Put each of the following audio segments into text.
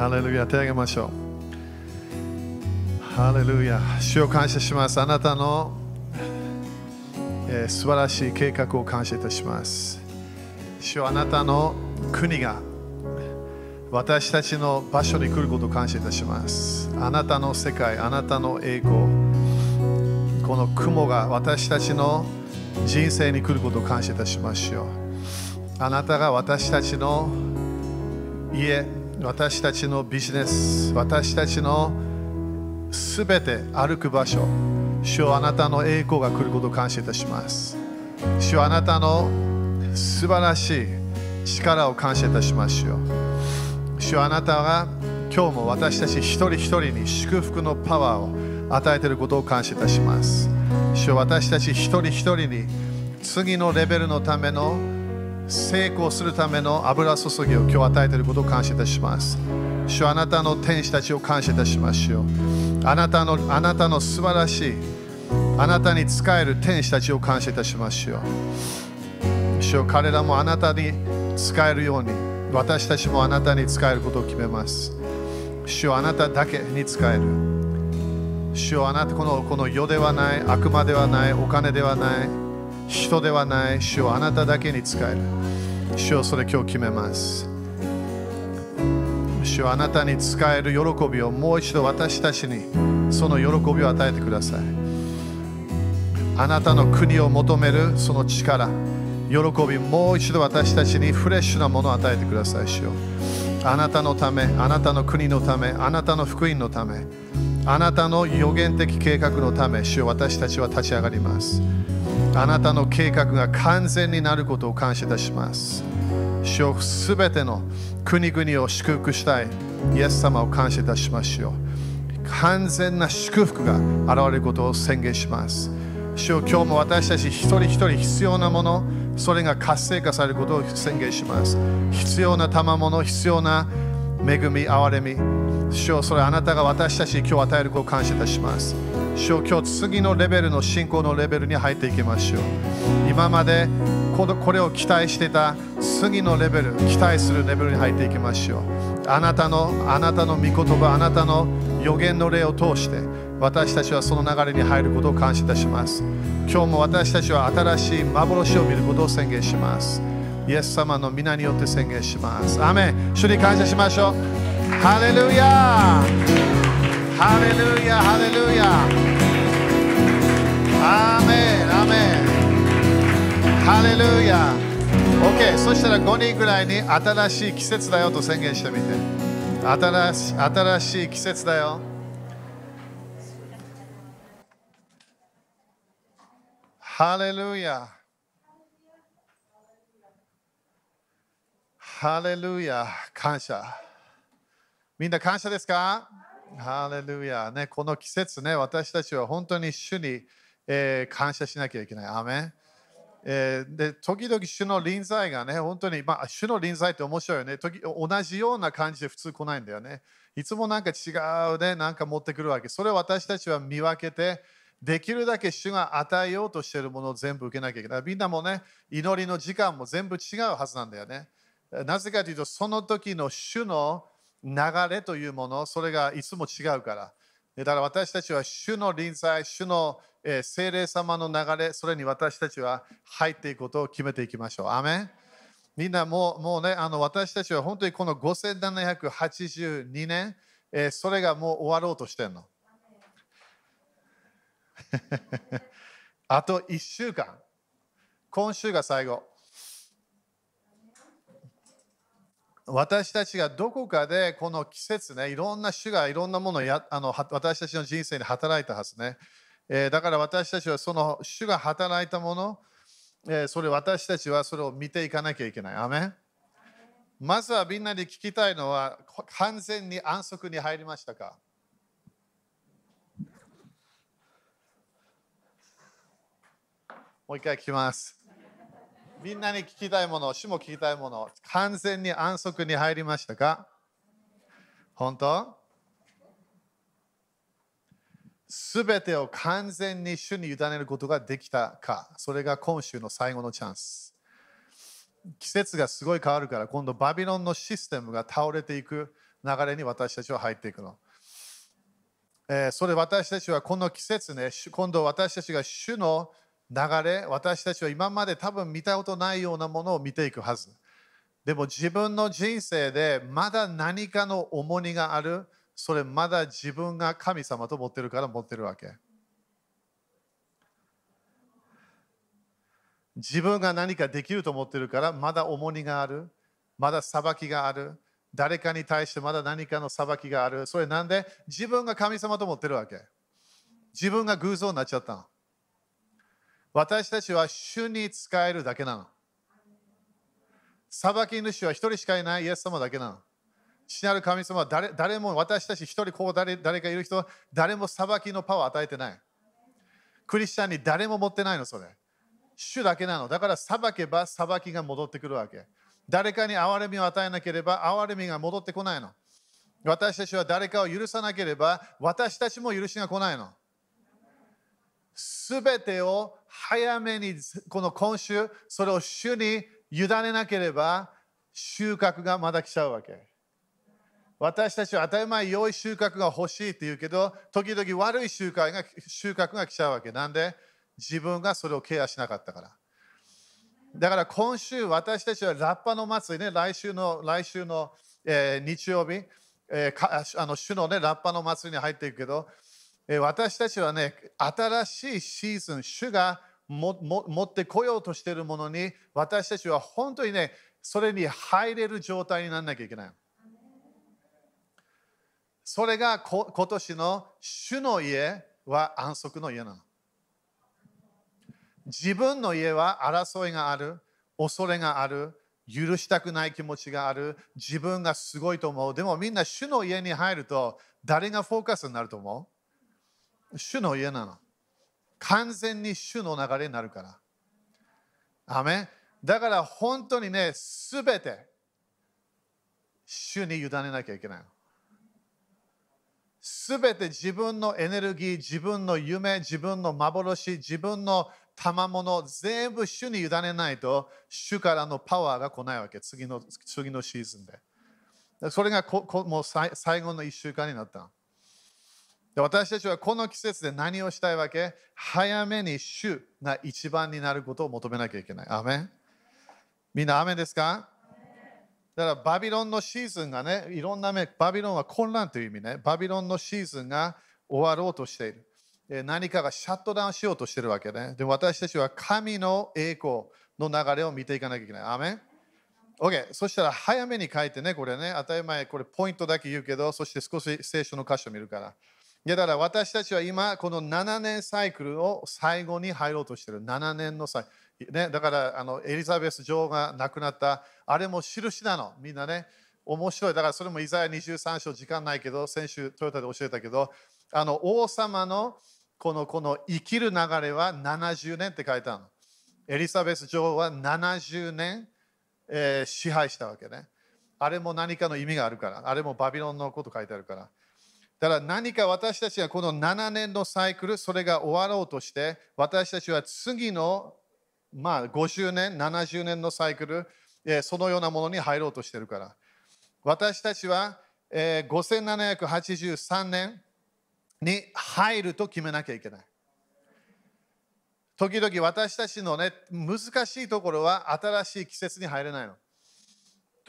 ハレルヤ、手を挙げましょう。ハレルヤ、主を感謝します。あなたの、えー、素晴らしい計画を感謝いたします。主はあなたの国が私たちの場所に来ることを感謝いたします。あなたの世界、あなたの栄光、この雲が私たちの人生に来ることを感謝いたしましょう。あなたが私たちの家、私たちのビジネス、私たちのすべて歩く場所、主はあなたの栄光が来ることを感謝いたします。主はあなたの素晴らしい力を感謝いたしましょう。主はあなたが今日も私たち一人一人に祝福のパワーを与えていることを感謝いたします。主は私たち一人一人に次のレベルのための成功するための油注ぎを今日与えていることを感謝いたします。主あなたの天使たちを感謝いたしましょう。あなたのあなたの素晴らしいあなたに仕える天使たちを感謝いたしましょう。主よ彼らもあなたに仕えるように私たちもあなたに仕えることを決めます。主よあなただけに仕える。主よあなたこのこの世ではない、悪魔ではない、お金ではない、人ではない、主よあなただけに仕える。主よそれ今日決めます。主よあなたに仕える喜びをもう一度私たちにその喜びを与えてください。あなたの国を求めるその力、喜び、もう一度私たちにフレッシュなものを与えてください、主よ。あなたのため、あなたの国のため、あなたの福音のため、あなたの予言的計画のため、主よ私たちは立ち上がります。あなたの計画が完全になることを感謝いたします。主よすべての国々を祝福したいイエス様を感謝いたしましょう。完全な祝福が現れることを宣言します。主よ今日も私たち一人一人必要なもの、それが活性化されることを宣言します。必要な賜物、必要な恵み、憐れみ。主よそれあなたが私たちに今日与えることを感謝いたします。主よ今日次のレベルの信仰のレベルに入っていきましょう。今までこのこれを期待していた次のレベル、期待するレベルに入っていきましょう。あなたのあなたの御言葉、あなたの予言の霊を通して私たちはその流れに入ることを感謝いたします。今日も私たちは新しい幻を見ることを宣言します。イエス様の皆によって宣言します。アメン主に感謝しましょう。ハレルヤハレルヤハレルヤアーメンアメンハレルヤ OK そしたら5人ぐらいに新しい季節だよと宣言してみて。新し新しい季節だよ。ハレルヤハレルヤ感謝。みんな感謝ですか？ハレルヤねこの季節ね私たちは本当に主に、えー感謝しなきゃいけないアメえーで時々主の臨在がね、本当に、まあ、主の臨在って面白いよね時。同じような感じで普通来ないんだよね。いつもなんか違うね、なんか持ってくるわけ。それを私たちは見分けて、できるだけ主が与えようとしているものを全部受けなきゃいけない。みんなもね、祈りの時間も全部違うはずなんだよね。なぜかというと、その時の主の流れというもの、それがいつも違うから。だから私たちは主の臨在、主の、えー聖霊様の流れ、それに私たちは入っていくことを決めていきましょう。アーメンみんなもうもうね、あの私たちは本当にこの5782年、えーそれがもう終わろうとしてるの。あと1週間。今週が最後。私たちがどこかでこの季節ね、いろんな種がいろんなものやあの私たちの人生に働いたはずね。えーだから私たちはその主が働いたもの、えーそれ私たちはそれを見ていかなきゃいけない。アーメまずはみんなに聞きたいのは完全に安息に入りましたか？もう一回聞きます。みんなに聞きたいもの、主も聞きたいもの、完全に安息に入りましたか？本当？すべてを完全に主に委ねることができたか？それが今週の最後のチャンス。季節がすごい変わるから、今度バビロンのシステムが倒れていく。流れに私たちは入っていくの。えー、それ私たちはこの季節ね、今度私たちが主の流れ、私たちは今まで多分見たことないようなものを見ていくはず。でも自分の人生でまだ何かの重荷がある、それまだ自分が神様と持ってるから持ってるわけ。自分が何かできると思ってるからまだ重荷がある。まだ裁きがある。誰かに対してまだ何かの裁きがある。それなんで自分が神様と思ってるわけ。自分が偶像になっちゃったの。私たちは主に使えるだけなの。裁き主は一人しかいないイエス様だけなの。父なる神様は誰誰も私たち一人こう誰誰かいる人は誰も裁きのパワーを与えてない。クリスチャンに誰も持ってないのそれ。主だけなの。だから裁けば裁きが戻ってくるわけ。誰かに憐れみを与えなければ憐れみが戻ってこないの。私たちは誰かを許さなければ私たちも許しが来ないの。すべてを早めにこの今週それを主に委ねなければ収穫がまだ来ちゃうわけ。私たちは当たり前良い収穫が欲しいって言うけど時々悪い収穫が収穫が来ちゃうわけ。なんで？自分がそれをケアしなかったから。だから今週私たちはラッパの祭りね、来週の来週の、えー、日曜日、えー、あの主のね、ラッパの祭りに入っていくけど、私たちはね、新しいシーズン、主がもも持ってこようとしているものに、私たちは本当にね、それに入れる状態にならなきゃいけない。それが今年の主の家は安息の家なの。自分の家は争いがある、恐れがある、許したくない気持ちがある、自分がすごいと思う。でもみんな主の家に入ると誰がフォーカスになると思う？主の家なの。完全に主の流れになるから。アメだから本当にね、すべて主に委ねなきゃいけないの。すべて自分のエネルギー、自分の夢、自分の幻、自分の賜物全部主に委ねないと主からのパワーが来ないわけ次の次のシーズンでそれがここもう最後の1週間になったので私たちはこの季節で何をしたいわけ？早めに主が一番になることを求めなきゃいけない。アメみんな雨ですか？だからバビロンのシーズンがね、いろんな目、バビロンは混乱という意味ね、バビロンのシーズンが終わろうとしている。何かがシャットダウンしようとしているわけね。で私たちは神の栄光の流れを見ていかなきゃいけない。アメン ?OK。そしたら早めに書いてね、これね、当たり前、これポイントだけ言うけど、そして少し聖書の箇所を見るから。だから私たちは今、この7年サイクルを最後に入ろうとしてる。7年のサイクル。ね、だからあのエリザベス女王が亡くなった、あれも印なの。みんなね、面白い。だからそれもイザヤ23章、時間ないけど、先週トヨタで教えたけど、あの王様のこのこの生きる流れは70年って書いてあるの。エリザベス女王は70年、えー、支配したわけね。あれも何かの意味があるから。あれもバビロンのこと書いてあるから。だから何か私たちはこの7年のサイクル、それが終わろうとして、私たちは次の、まあ、50年、70年のサイクル、え、そのようなものに入ろうとしてるから。私たちは、えー、5783年、に入ると決めなきゃいけない。時々私たちのね、難しいところは新しい季節に入れないの。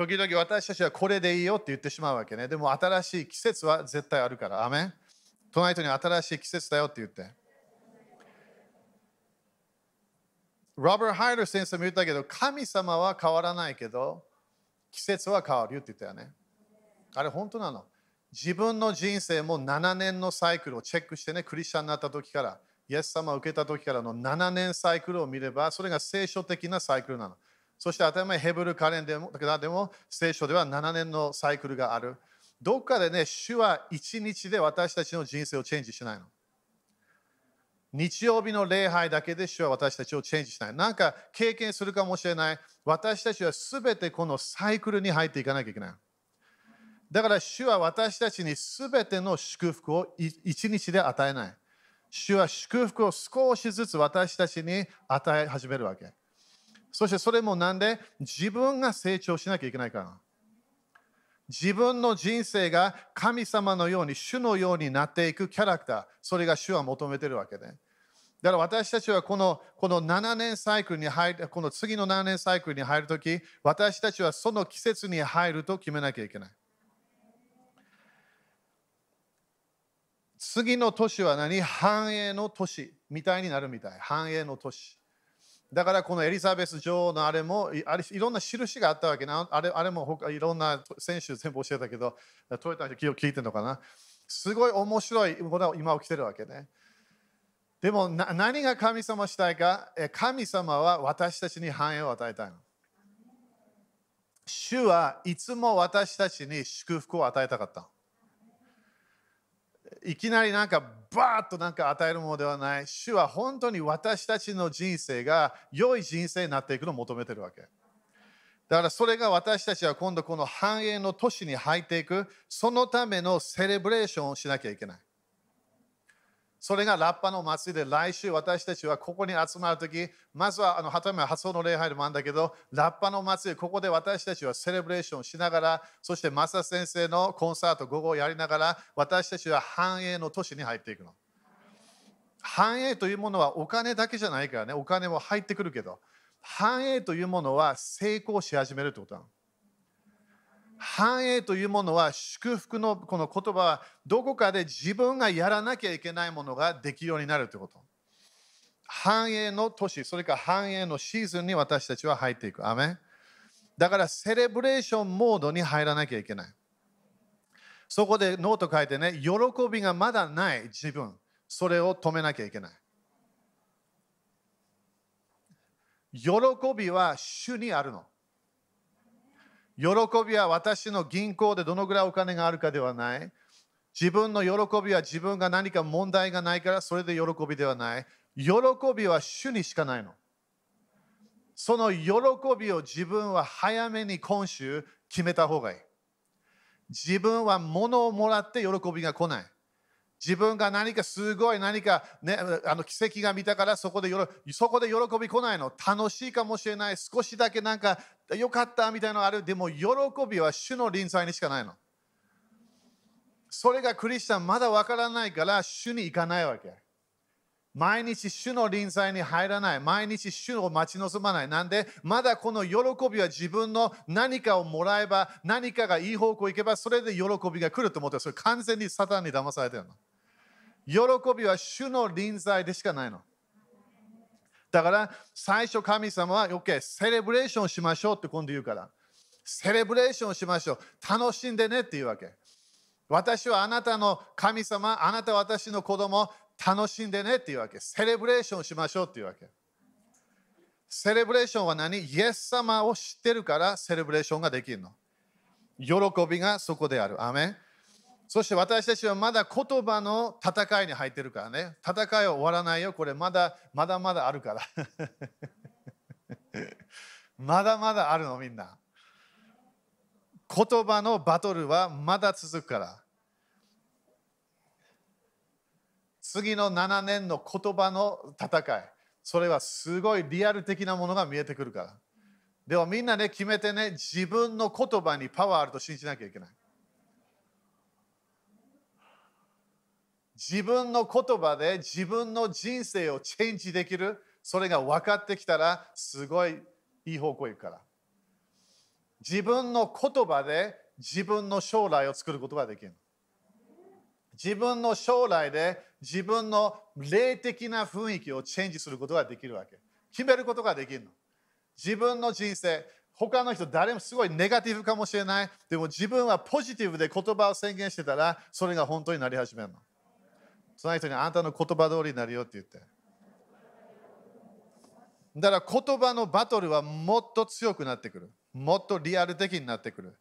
時々私たちはこれでいいよって言ってしまうわけね。でも新しい季節は絶対あるから。アメン隣人に新しい季節だよって言って。ロバー・ハイル先生も言ったけど、神様は変わらないけど、季節は変わるよって言ったよね。あれ本当なの？自分の人生も7年のサイクルをチェックしてね、クリスチャンになった時から、イエス様を受けた時からの7年サイクルを見れば、それが聖書的なサイクルなの。そして当たり前ヘブルカレンダーでも聖書では7年のサイクルがある。どっかでね、主は1日で私たちの人生をチェンジしないの。日曜日の礼拝だけで主は私たちをチェンジしない。なんか経験するかもしれない。私たちはすべてこのサイクルに入っていかなきゃいけない。だから主は私たちにすべての祝福を一日で与えない。主は祝福を少しずつ私たちに与え始めるわけ。そしてそれもなんで自分が成長しなきゃいけないから。自分の人生が神様のように、主のようになっていくキャラクター、それが主は求めてるわけで、だから私たちはこのこの7年サイクルに入る、この次の7年サイクルに入るとき、私たちはその季節に入ると決めなきゃいけない。次の年は何？繁栄の年みたいになるみたい。繁栄の年。だからこのエリザベス女王のあれもあれいろんな印があったわけな。あれあれも他いろんな選手全部教えたけど、トヨタの人聞いてるのかな。すごい面白いことが今起きてるわけね。でも何が神様したいか？神様は私たちに繁栄を与えたいの。主はいつも私たちに祝福を与えたかった。いきなりなんかバーッとなんか与えるものではない。主は本当に私たちの人生が良い人生になっていくのを求めてるわけ。だからそれが私たちは今度この繁栄の都市に入っていく、そのためのセレブレーションをしなきゃいけない。それがラッパの祭りで来週私たちはここに集まるとき、まずはあのはためは発想の礼拝でもあるんだけど、ラッパの祭り、ここで私たちはセレブレーションしながら、そしてマサ先生のコンサート午後をやりながら、私たちは繁栄の都市に入っていくの。繁栄というものはお金だけじゃないからね、お金も入ってくるけど、繁栄というものは成功し始めるってことなの。繁栄というものは祝福のこの言葉はどこかで自分がやらなきゃいけないものができるようになるということ。繁栄の年、それから繁栄のシーズンに私たちは入っていく。アメだからセレブレーションモードに入らなきゃいけない。そこでノート書いてね、喜びがまだない自分、それを止めなきゃいけない。喜びは主にあるの。喜びは私の銀行でどのぐらいお金があるかではない。自分の喜びは自分が何か問題がないからそれで喜びではない。喜びは主にしかないの。その喜びを自分は早めに今週決めた方がいい。自分は物をもらって喜びが来ない。自分が何かすごい何か、ね、あの奇跡が見たからそこでそこで喜び来ないの。楽しいかもしれない。少しだけなんかよかったみたいなのある。でも喜びは主の臨在にしかないの。それがクリスチャンまだわからないから主に行かないわけ。毎日主の臨在に入らない。毎日主を待ち望まない。なんで、まだこの喜びは自分の何かをもらえば、何かがいい方向行けば、それで喜びが来ると思って、それ完全にサタンに騙されてるの。喜びは主の臨在でしかないの。だから最初神様は OK、セレブレーションしましょうって今度言うから。セレブレーションしましょう。楽しんでねっていうわけ。私はあなたの神様、あなたは私の子供、楽しんでねっていうわけ。セレブレーションしましょうっていうわけ。セレブレーションは何？イエス様を知ってるからセレブレーションができるの。喜びがそこである。アメンそして私たちはまだ言葉の戦いに入ってるからね。戦いは終わらないよ。これまだまだまだあるから。まだまだあるのみんな。言葉のバトルはまだ続くから。次の7年の言葉の戦い。それはすごいリアル的なものが見えてくるから。でもみんなね、決めてね、自分の言葉にパワーあると信じなきゃいけない。自分の言葉で自分の人生をチェンジできる？それが分かってきたらすごいいい方向行くから。自分の言葉で自分の将来を作ることができる自分の将来で自分の霊的な雰囲気をチェンジすることができるわけ。決めることができるの。自分の人生他の人誰もすごいネガティブかもしれない。でも自分はポジティブで言葉を宣言してたらそれが本当になり始めるの。その人にあなたの言葉通りになるよって言って。だから言葉のバトルはもっと強くなってくる。もっとリアル的になってくる。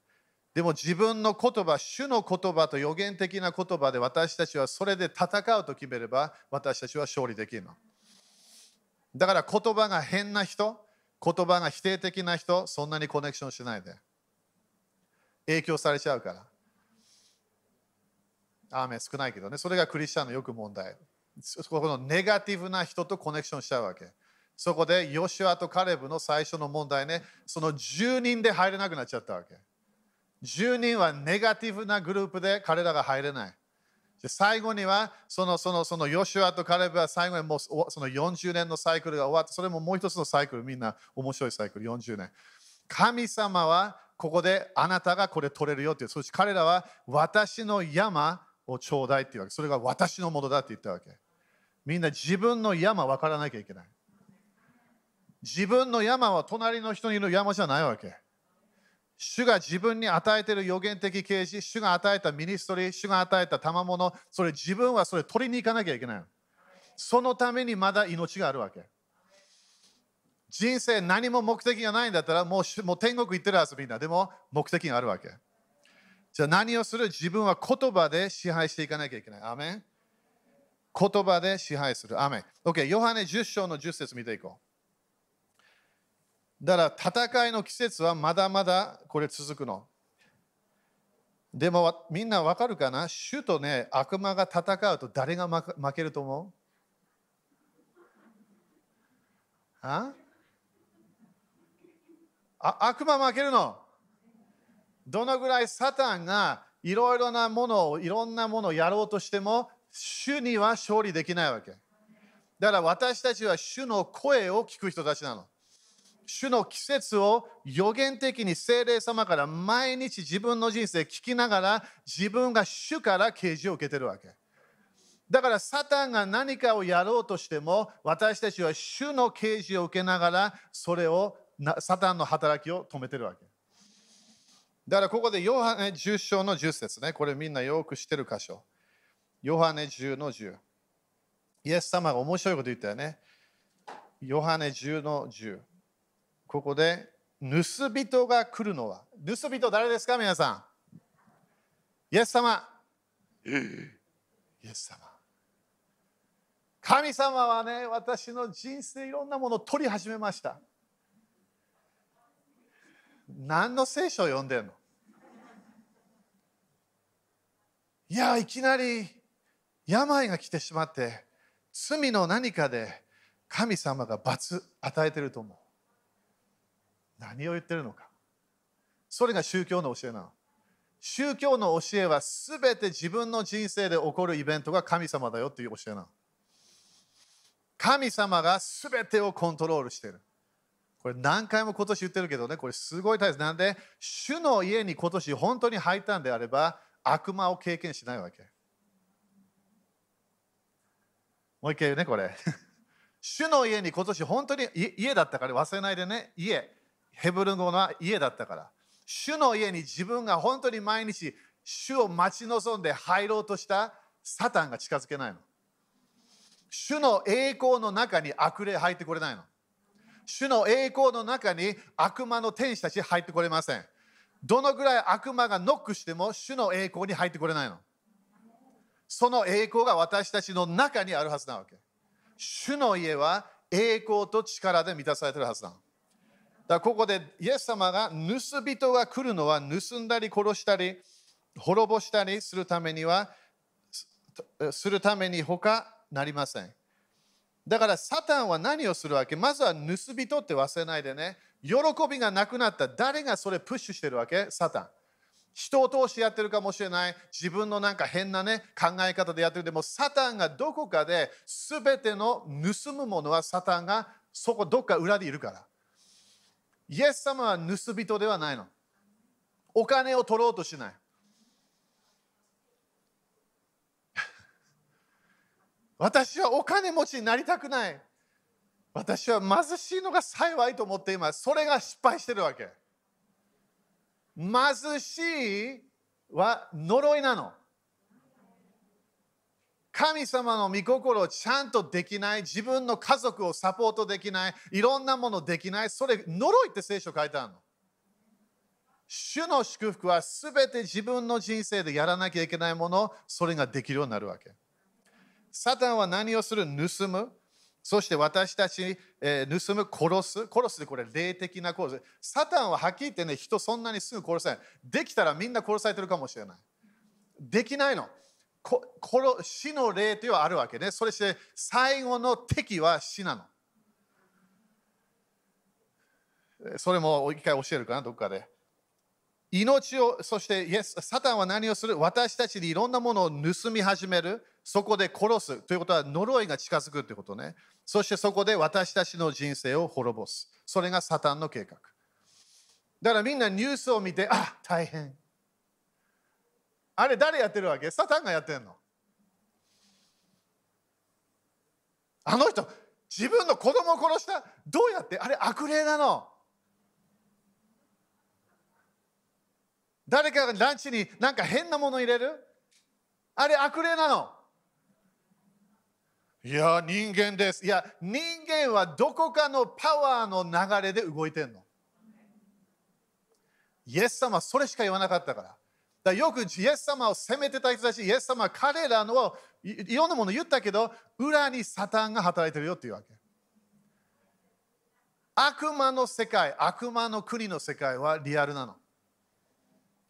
でも自分の言葉、主の言葉と予言的な言葉で私たちはそれで戦うと決めれば私たちは勝利できるの。だから言葉が変な人、言葉が否定的な人、そんなにコネクションしないで。影響されちゃうから。アーメン少ないけどね、それがクリスチャンのよく問題。そこのネガティブな人とコネクションしちゃうわけ。そこでヨシュアとカレブの最初の問題ね、その10人で入れなくなっちゃったわけ。10人はネガティブなグループで彼らが入れない。最後には、その、その、その、ヨシュアとカレブは最後にもうその40年のサイクルが終わって、それももう一つのサイクル、みんな面白いサイクル、40年。神様はここであなたがこれ取れるよっていう、そして彼らは私の山をちょうだいっていうわけ。それが私のものだって言ったわけ。みんな自分の山分からなきゃいけない。自分の山は隣の人にいる山じゃないわけ。主が自分に与えている予言的啓示、主が与えたミニストリー、主が与えた賜物、それ自分はそれ取りに行かなきゃいけない。そのためにまだ命があるわけ。人生何も目的がないんだったらもうもう天国行ってるはずみんな。でも目的があるわけ。じゃあ何をする？自分は言葉で支配していかなきゃいけない。アメン？言葉で支配する。アメン。OK、ヨハネ10章の10節見ていこう。だから戦いの季節はまだまだこれ続くの。でもみんなわかるかな？主とね、悪魔が戦うと誰が負けると思う？あ？あ悪魔負けるの？どのぐらいサタンがいろいろなものを、いろんなものをやろうとしても、主には勝利できないわけ。だから私たちは主の声を聞く人たちなの。主の季節を予言的に精霊様から毎日自分の人生聞きながら自分が主から啓示を受けてるわけ。だからサタンが何かをやろうとしても私たちは主の啓示を受けながらそれをサタンの働きを止めてるわけ。だからここでヨハネ10章の10節ね。これみんなよく知ってる箇所。ヨハネ10の10。イエス様が面白いこと言ったよね。ヨハネ10の10。ここで盗人が来るのは盗人誰ですか？皆さんイエス様イエス様神様はね私の人生いろんなものを取り始めました何の聖書を読んでんの？いやいきなり病が来てしまって罪の何かで神様が罰与えてると思う。何を言ってるのか。それが宗教の教えなの。宗教の教えは全て自分の人生で起こるイベントが神様だよっていう教えなの。神様が全てをコントロールしてる。これ何回も今年言ってるけどね。これすごい大切。なんで主の家に今年本当に入ったんであれば悪魔を経験しないわけもう一回言うねこれ 主の家に今年本当に家だったから忘れないでね家ヘブル語の家だったから。主の家に自分が本当に毎日主を待ち望んで入ろうとしたサタンが近づけないの。主の栄光の中に悪霊入ってこれないの。主の栄光の中に悪魔の天使たち入ってこれません。どのぐらい悪魔がノックしても主の栄光に入ってこれないの？その栄光が私たちの中にあるはずなわけ。主の家は栄光と力で満たされてるはずなの。だここでイエス様が盗人が来るのは盗んだり殺したり滅ぼしたりするためにはするために他なりません。だからサタンは何をするわけ？まずは盗人って忘れないでね。喜びがなくなった誰がそれプッシュしてるわけ？サタン。人を通してやってるかもしれない自分のなんか変なね考え方でやってるでもサタンがどこかで全ての盗むものはサタンがそこどっか裏でいるからイエス様は盗人ではないの。お金を取ろうとしない。私はお金持ちになりたくない。私は貧しいのが幸いと思っています。それが失敗してるわけ。貧しいは呪いなの。神様の御心をちゃんとできない、自分の家族をサポートできない、いろんなものできない、それ呪いって聖書書いてあるの。主の祝福はすべて自分の人生でやらなきゃいけないもの、それができるようになるわけ。サタンは何をする？盗む。そして私たち、え、盗む、殺す。殺すでこれ霊的な殺す。サタンははっきり言ってね、人そんなにすぐ殺せない。できたらみんな殺されてるかもしれない。できないの。この死の霊というのはあるわけね。それして最後の敵は死なの。それも一回教えるかな、どっかで。命を、そしてイエスサタンは何をする？私たちにいろんなものを盗み始める。そこで殺すということは呪いが近づくということね。そしてそこで私たちの人生を滅ぼす。それがサタンの計画。だからみんなニュースを見て、あ大変。あれ誰やってるわけ？サタンがやってるの。あの人、自分の子供を殺した。どうやって？あれ悪霊なの。誰かがランチになんか変なもの入れる？あれ悪霊なの？いや、人間です。いや、人間はどこかのパワーの流れで動いてんの。イエス様はそれしか言わなかったから。だよくイエス様を責めてた人たち、イエス様は彼らのいろんなもの言ったけど、裏にサタンが働いてるよっていうわけ。悪魔の世界、悪魔の国の世界はリアルなの。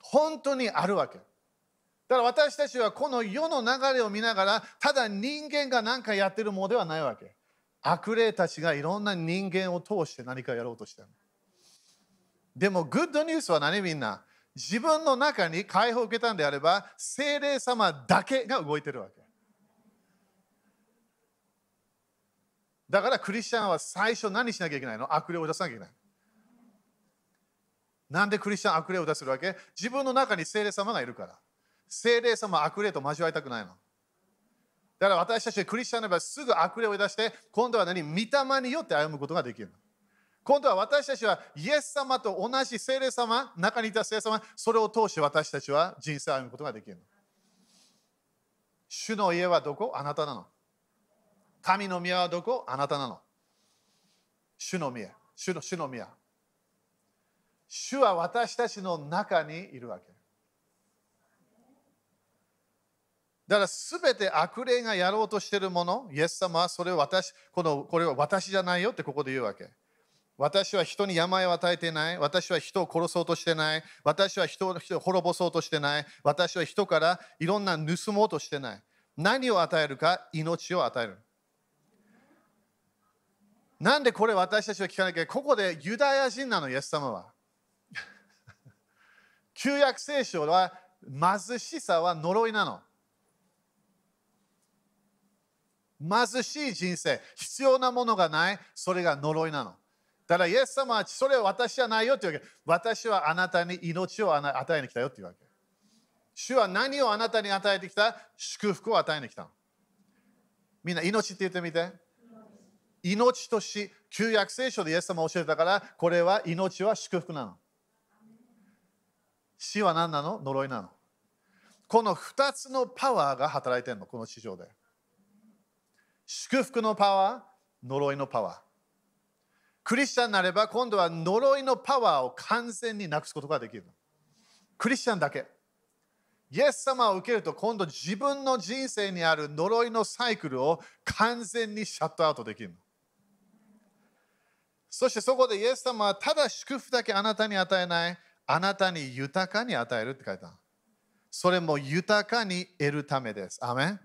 本当にあるわけ。だから私たちはこの世の流れを見ながら、ただ人間が何かやってるものではないわけ。悪霊たちがいろんな人間を通して何かやろうとしてる。でも、グッドニュースは何みんな？自分の中に解放を受けたんであれば、精霊様だけが動いてるわけ。だからクリスチャンは最初何しなきゃいけないの？悪霊を出さなきゃいけない。なんでクリスチャン悪霊を出せるわけ？自分の中に精霊様がいるから。精霊様悪霊と交わりたくないの。だから私たちクリスチャンならばすぐ悪霊を出して、今度は何？御霊によって歩むことができる。今度は私たちはイエス様と同じ精霊様、中にいた精霊様、それを通して私たちは人生を歩むことができる。主の家はどこ？あなたなの。神の宮はどこ？あなたなの。主の宮。主の主の宮。主は私たちの中にいるわけ。だから全て悪霊がやろうとしているもの、イエス様はそれを私、このこれは私じゃないよってここで言うわけ。私は人に病を与えていない。私は人を殺そうとしてない。私は人を滅ぼそうとしてない。私は人からいろんな盗もうとしてない。何を与えるか命を与える。なんでこれ私たちは聞かなきゃここでユダヤ人なの、イエス様は。旧約聖書は貧しさは呪いなの。貧しい人生、必要なものがない、それが呪いなの。だから、イエス様はそれは私じゃないよって言うわけ。私はあなたに命を与えに来たよって言うわけ。主は何をあなたに与えてきた？祝福を与えに来たの。みんな命って言ってみて。命と死、旧約聖書でイエス様教えたから、これは命は祝福なの。死は何なの？呪いなの？この2つのパワーが働いてるの、この地上で。祝福のパワー、呪いのパワー。クリスチャンになれば今度は呪いのパワーを完全になくすことができる。クリスチャンだけ。イエス様を受けると今度自分の人生にある呪いのサイクルを完全にシャットアウトできる。そしてそこでイエス様はただ祝福だけあなたに与えない、あなたに豊かに与えるって書いた。それも豊かに得るためです。アメン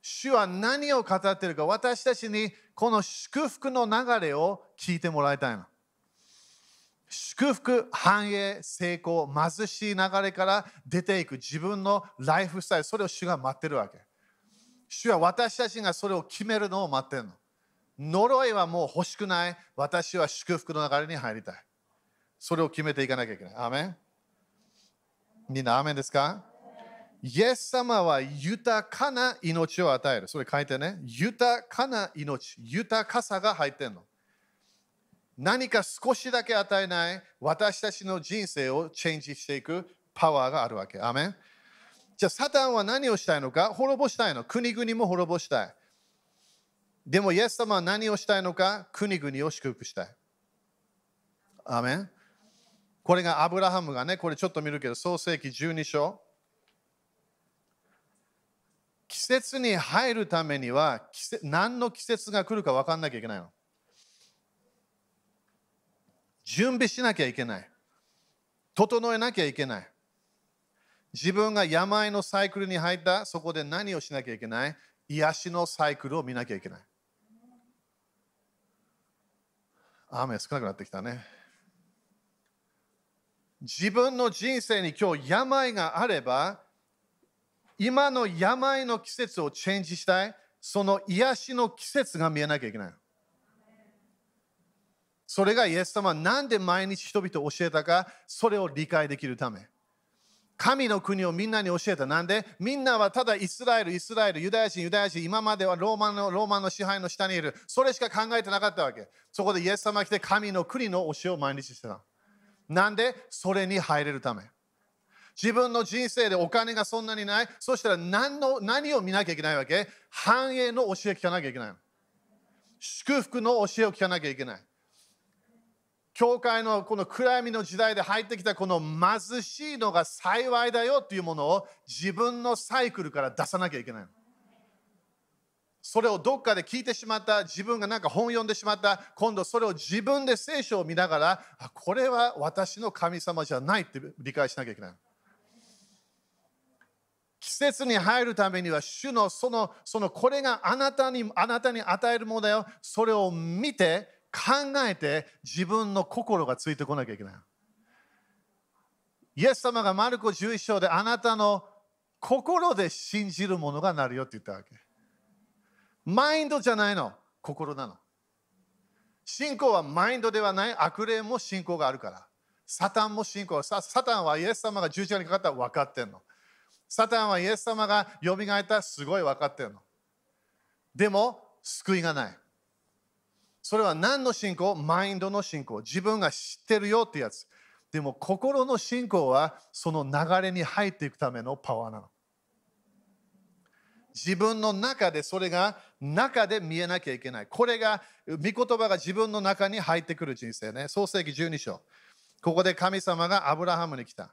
主は何を語っているか、私たちにこの祝福の流れを聞いてもらいたいの。祝福、繁栄、成功、貧しい流れから出ていく自分のライフスタイル、それを主が待ってるわけ。主は私たちがそれを決めるのを待ってるの。呪いはもう欲しくない。私は祝福の流れに入りたい。それを決めていかなきゃいけない。アメンみんな、アメンですか？イエス様は豊かな命を与える。それ書いてね。豊かな命、豊かさが入ってんの。何か少しだけ与えない私たちの人生をチェンジしていくパワーがあるわけ。アメンじゃあ、サタンは何をしたいのか？滅ぼしたいの。国々も滅ぼしたい。でも、イエス様は何をしたいのか？国々を祝福したい。アメンこれがアブラハムがね、これちょっと見るけど、創世紀12章。季節に入るためには季節何の季節が来るか分かんなきゃいけないの。準備しなきゃいけない。整えなきゃいけない。自分が病のサイクルに入ったそこで何をしなきゃいけない癒しのサイクルを見なきゃいけない。雨少なくなってきたね。自分の人生に今日病があれば、今の病の季節をチェンジしたい、その癒しの季節が見えなきゃいけない。それがイエス様は何で毎日人々を教えたか、それを理解できるため。神の国をみんなに教えた。なんで？みんなはただイスラエル、イスラエル、ユダヤ人、ユダヤ人、今まではローマのローマの支配の下にいる。それしか考えてなかったわけ。そこでイエス様が来て神の国の教えを毎日してた。なんでそれに入れるため？自分の人生でお金がそんなにない？そしたら何の何を見なきゃいけないわけ？繁栄の教え聞かなきゃいけない。祝福の教えを聞かなきゃいけない。教会のこの暗闇の時代で入ってきたこの貧しいのが幸いだよっていうものを自分のサイクルから出さなきゃいけないそれをどっかで聞いてしまった自分がなんか本読んでしまった今度それを自分で聖書を見ながらあこれは私の神様じゃないって理解しなきゃいけない季節に入るためには主のそのそのこれがあなたにあなたに与えるものだよそれを見て考えて自分の心がついてこなきゃいけない。イエス様がマルコ11章であなたの心で信じるものがなるよって言ったわけ。マインドじゃないの、心なの。信仰はマインドではない、悪霊も信仰があるから。サタンも信仰ササタンはイエス様が十字架にかかったら分かってんの。サタンはイエス様がよみがえったらすごい分かってんの。でも、救いがない。それは何の信仰？マインドの信仰。自分が知ってるよってやつ。でも心の信仰はその流れに入っていくためのパワーなの。自分の中でそれが中で見えなきゃいけない。これが、御言葉が自分の中に入ってくる人生ね。創世紀12章。ここで神様がアブラハムに来た。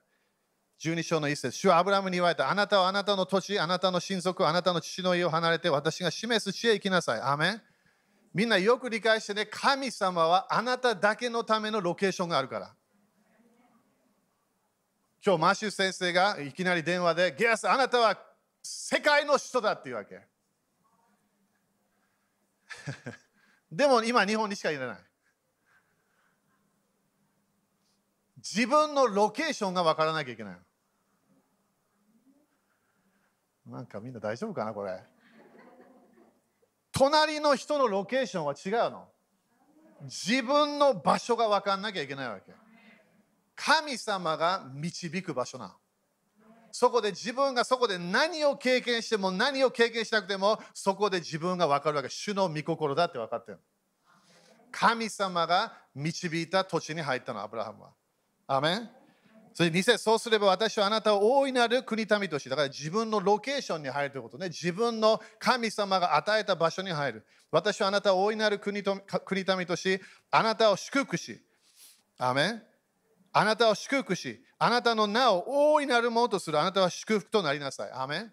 12章の一節。主はアブラハムに言われた。あなたはあなたの土地、あなたの親族、あなたの父の家を離れて私が示す地へ行きなさい。アメンみんなよく理解してね、神様はあなただけのためのロケーションがあるから。今日、マシュ先生がいきなり電話で、ゲアス、あなたは世界の人だっていうわけ。でも今、日本にしかいらない。自分のロケーションが分からなきゃいけない。なんかみんな大丈夫かな、これ。隣の人のロケーションは違うの。自分の場所が分かんなきゃいけないわけ。神様が導く場所なそこで自分がそこで何を経験しても何を経験しなくてもそこで自分が分かるわけ。主の御心だって分かってる。神様が導いた土地に入ったの、アブラハムは。アメンそれ2節そうすれば私はあなたを大いなる国民とし、だから自分のロケーションに入るということね。自分の神様が与えた場所に入る。私はあなたを大いなる国と国民とし、あなたを祝福し、アメンあなたを祝福し、あなたの名を大いなるものとする。あなたは祝福となりなさい。アメン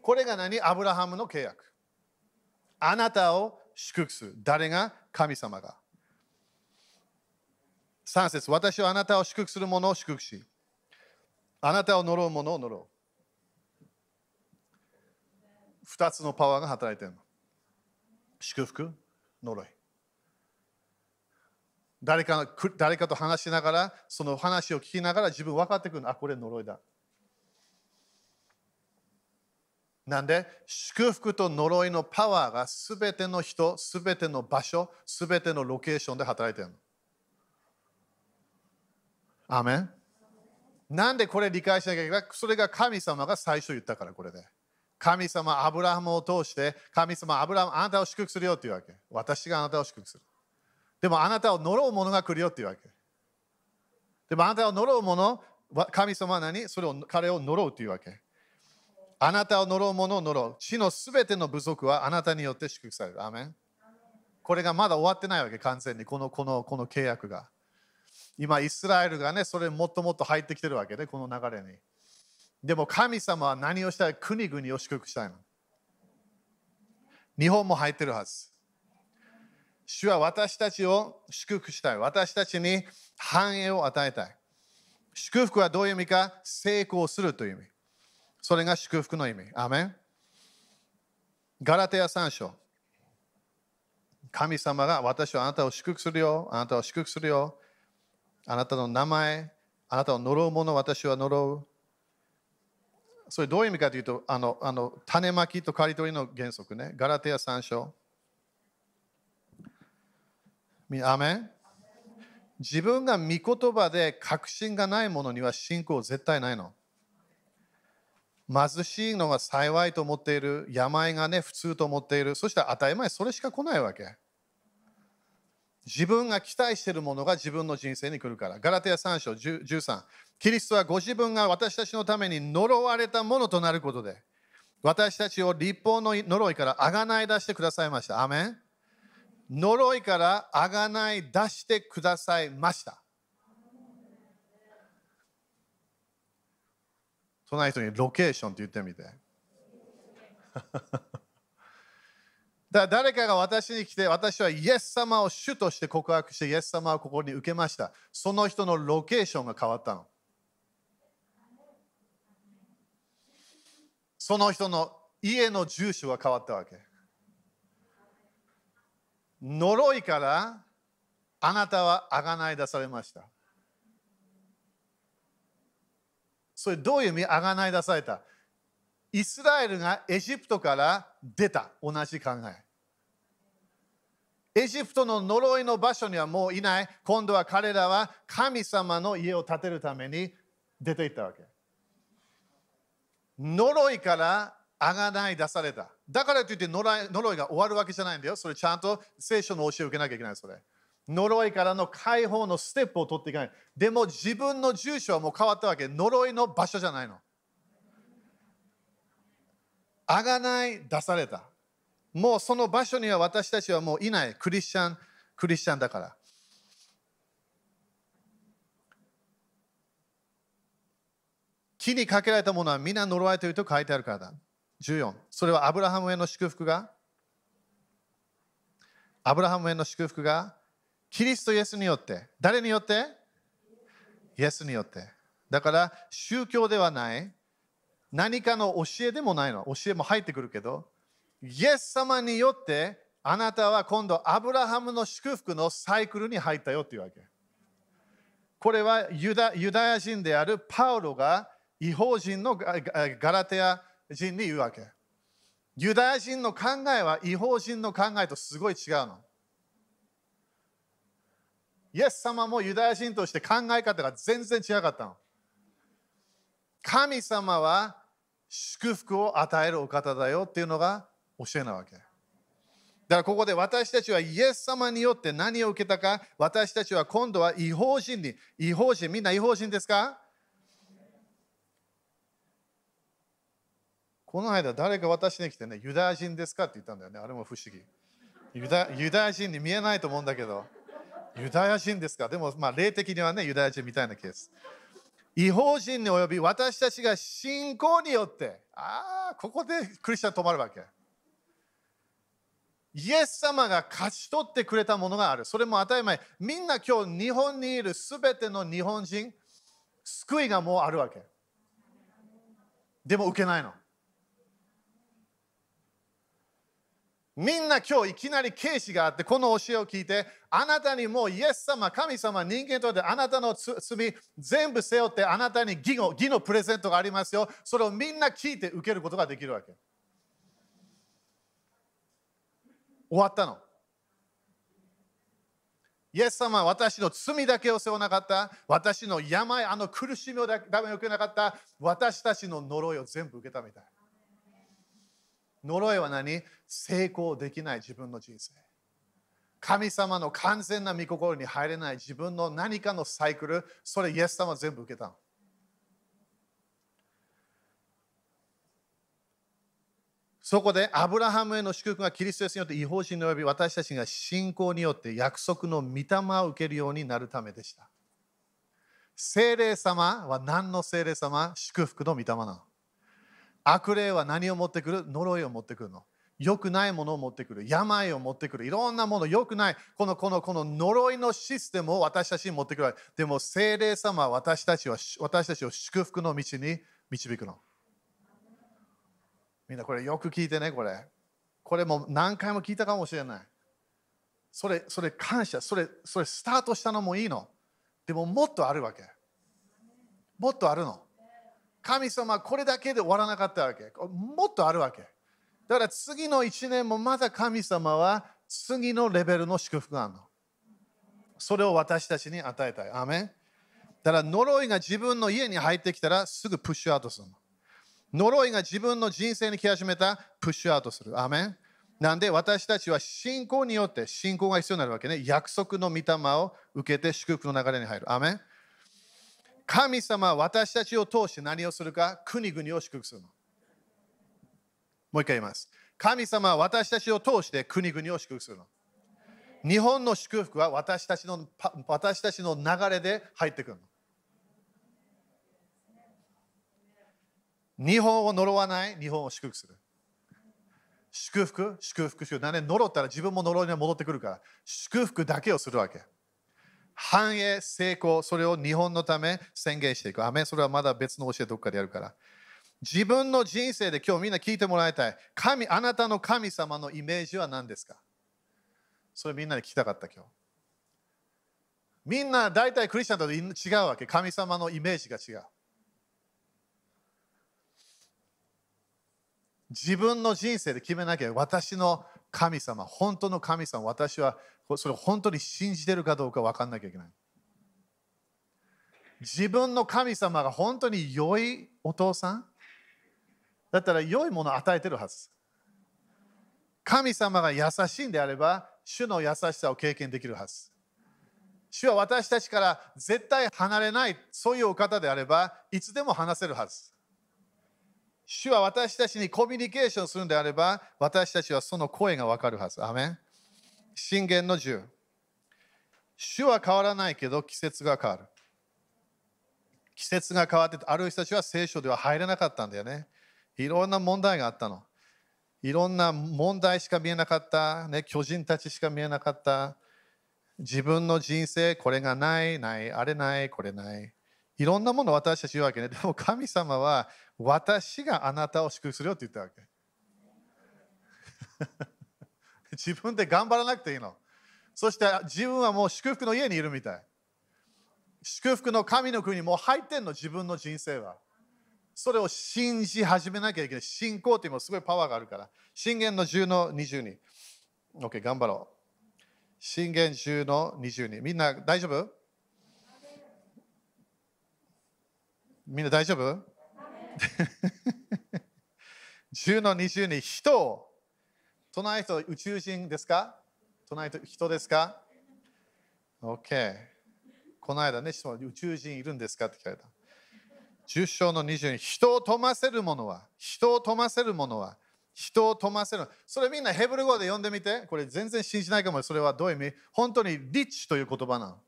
これが何？アブラハムの契約。あなたを祝福する。誰が？神様が。3節私はあなたを祝福する者を祝福し、あなたを呪う者を呪う。二つのパワーが働いている。祝福、呪い。誰か誰かと話しながら、その話を聞きながら自分分かってくるの。あ、これ呪いだ。なんで、祝福と呪いのパワーがすべての人、すべての場所、すべてのロケーションで働いてるの。アメンなんでこれ理解しなきゃいけないそれが神様が最初言ったからこれで。神様、アブラハムを通して、神様、アブラハム、あなたを祝福するよっていうわけ。私があなたを祝福する。でもあなたを呪う者が来るよっていうわけ。でもあなたを呪う者、神様は何？それを彼を呪うっていうわけ。あなたを呪う者を呪う。地のすべての部族はあなたによって祝福される。アメンこれがまだ終わってないわけ、完全に、このこのこの契約が。今、イスラエルがね、それもっともっと入ってきてるわけで、この流れに。でも神様は何をしたい国々を祝福したいの？日本も入ってるはず。主は私たちを祝福したい。私たちに繁栄を与えたい。祝福はどういう意味か？成功するという意味。それが祝福の意味。アメンガラテヤ3章。神様が私はあなたを祝福するよ。あなたを祝福するよ。あなたの名前、あなたを呪う者、私は呪う。それどういう意味かというと、あのあの種まきと刈り取りの原則ね。ガラテヤ3章。アメ自分が御言葉で確信がないものには信仰絶対ないの。貧しいのが幸いと思っている、病がね、普通と思っている、そして当たり前、それしか来ないわけ。自分が期待しているものが自分の人生に来るから。ガラテヤ3章13。キリストはご自分が私たちのために呪われたものとなることで、私たちを立法の呪いからあがない出してくださいました。アメン呪いからあがない出してくださいました。隣人にロケーションって言ってみて。だ誰かが私に来て、私はイエス様を主として告白して、イエス様をここに受けました。その人のロケーションが変わったの。その人の家の住所が変わったわけ。呪いからあなたはあがない出されました。それどういう意味あがない出された？イスラエルがエジプトから出た同じ考え。エジプトの呪いの場所にはもういない。今度は彼らは神様の家を建てるために出ていったわけ。呪いからあがない出された。だからといって呪い呪いが終わるわけじゃないんだよ。それちゃんと聖書の教えを受けなきゃいけない。それ。呪いからの解放のステップを取っていかない。でも自分の住所はもう変わったわけ。呪いの場所じゃないの。あがない出された。もうその場所には私たちはもういない。クリスチャン、クリスチャンだから。木にかけられたものは皆呪われていると書いてあるからだ。14。それはアブラハムへの祝福が、アブラハムへの祝福が？キリストイエスによって、誰によって？イエスによって。だから宗教ではない、何かの教えでもないの。教えも入ってくるけど、イエス様によってあなたは今度アブラハムの祝福のサイクルに入ったよっていうわけ。これはユダユダヤ人であるパウロが違法人のガラテヤ人に言うわけ。ユダヤ人の考えは違法人の考えとすごい違うの。イエス様もユダヤ人として考え方が全然違かったの。神様は祝福を与えるお方だよっていうのが教えなわけ。だからここで私たちはイエス様によって何を受けたか、私たちは今度は違法人に、違法人、みんな違法人ですか？この間誰か私に来てね、ユダヤ人ですかって言ったんだよね。あれも不思議。ユダユダヤ人に見えないと思うんだけど。ユダヤ人ですかでも、まあ、霊的にはね、ユダヤ人みたいなケース。違法人に及び私たちが信仰によって、ああ、ここでクリスチャン止まるわけ。イエス様が勝ち取ってくれたものがある。それも当たり前。みんな今日日本にいるすべての日本人、救いがもうあるわけ。でも受けないの。みんな今日いきなり警視があってこの教えを聞いてあなたにもうイエス様神様人間とってあなたの罪全部背負ってあなたに義の義のプレゼントがありますよ。それをみんな聞いて受けることができるわけ。終わったの。イエス様は私の罪だけを背負わなかった。私の病あの苦しみをだめ受けなかった。私たちの呪いを全部受けたみたい。呪いは何？成功できない自分の人生。神様の完全な御心に入れない自分の何かのサイクル、それイエス様は全部受けたの。そこでアブラハムへの祝福がキリストによって違法人に及び私たちが信仰によって約束の御霊を受けるようになるためでした。聖霊様は何の聖霊様？祝福の御霊なの。悪霊は何を持ってくる？呪いを持ってくるの。良くないものを持ってくる。病を持ってくる。いろんなもの、良くない。このこのこの呪いのシステムを私たちに持ってくる。でも、精霊様は私たちは私たちを祝福の道に導くの。みんなこれよく聞いてね、これ。これも何回も聞いたかもしれない。それ、それ感謝。それ、それスタートしたのもいいの。でももっとあるわけ。もっとあるの。神様はこれだけで終わらなかったわけ。もっとあるわけ。だから次の1年もまだ神様は次のレベルの祝福があるの。それを私たちに与えたい。アメンだから呪いが自分の家に入ってきたらすぐプッシュアウトするの。呪いが自分の人生に来始めたプッシュアウトする。アメンなんで私たちは信仰によって信仰が必要になるわけね。約束の御霊を受けて祝福の流れに入る。アメン神様は私たちを通して何をするか国々を祝福するの。もう一回言います。神様は私たちを通して国々を祝福するの。日本の祝福は私たちの私たちの流れで入ってくるの。日本を呪わない、日本を祝福する。祝福、祝福、祝福。なんで呪ったら自分も呪いに戻ってくるから、祝福だけをするわけ。繁栄、成功、それを日本のため宣言していく。アメそれはまだ別の教えどっかでやるから。自分の人生で今日みんな聞いてもらいたい。神、あなたの神様のイメージは何ですか？それみんなに聞きたかった今日。みんな大体クリスチャンと違うわけ。神様のイメージが違う。自分の人生で決めなきゃ私の神様、本当の神様、私はそれを本当に信じてるかどうか分かんなきゃいけない。自分の神様が本当に良いお父さん？だったら良いものを与えてるはず。神様が優しいんであれば、主の優しさを経験できるはず。主は私たちから絶対離れない、そういうお方であれば、いつでも話せるはず。主は私たちにコミュニケーションするのであれば、私たちはその声がわかるはず。アメン信玄の10。主は変わらないけど季節が変わる。季節が変わって、ある人たちは聖書では入れなかったんだよね。いろんな問題があったの。いろんな問題しか見えなかった、ね、巨人たちしか見えなかった。自分の人生、これがない、ない、あれない、これない。いろんなもの私たち言うわけね。でも神様は私があなたを祝福するよって言ったわけ。自分で頑張らなくていいの。そして自分はもう祝福の家にいるみたい。祝福の神の国にもう入ってんの、自分の人生は。それを信じ始めなきゃいけない。信仰っていうのもすごいパワーがあるから。信玄の10の22。OK、頑張ろう。信玄10の22。みんな大丈夫？みんな大丈夫？10の20に人を隣人宇宙人ですか？隣人人ですか ?OK この間ね宇宙人いるんですか？って聞かれた。10章の20に人を富ませるものは人を富ませるものは人を富ませるそれみんなヘブル語で読んでみて。これ全然信じないかもそれはどういう意味？本当にリッチという言葉なの。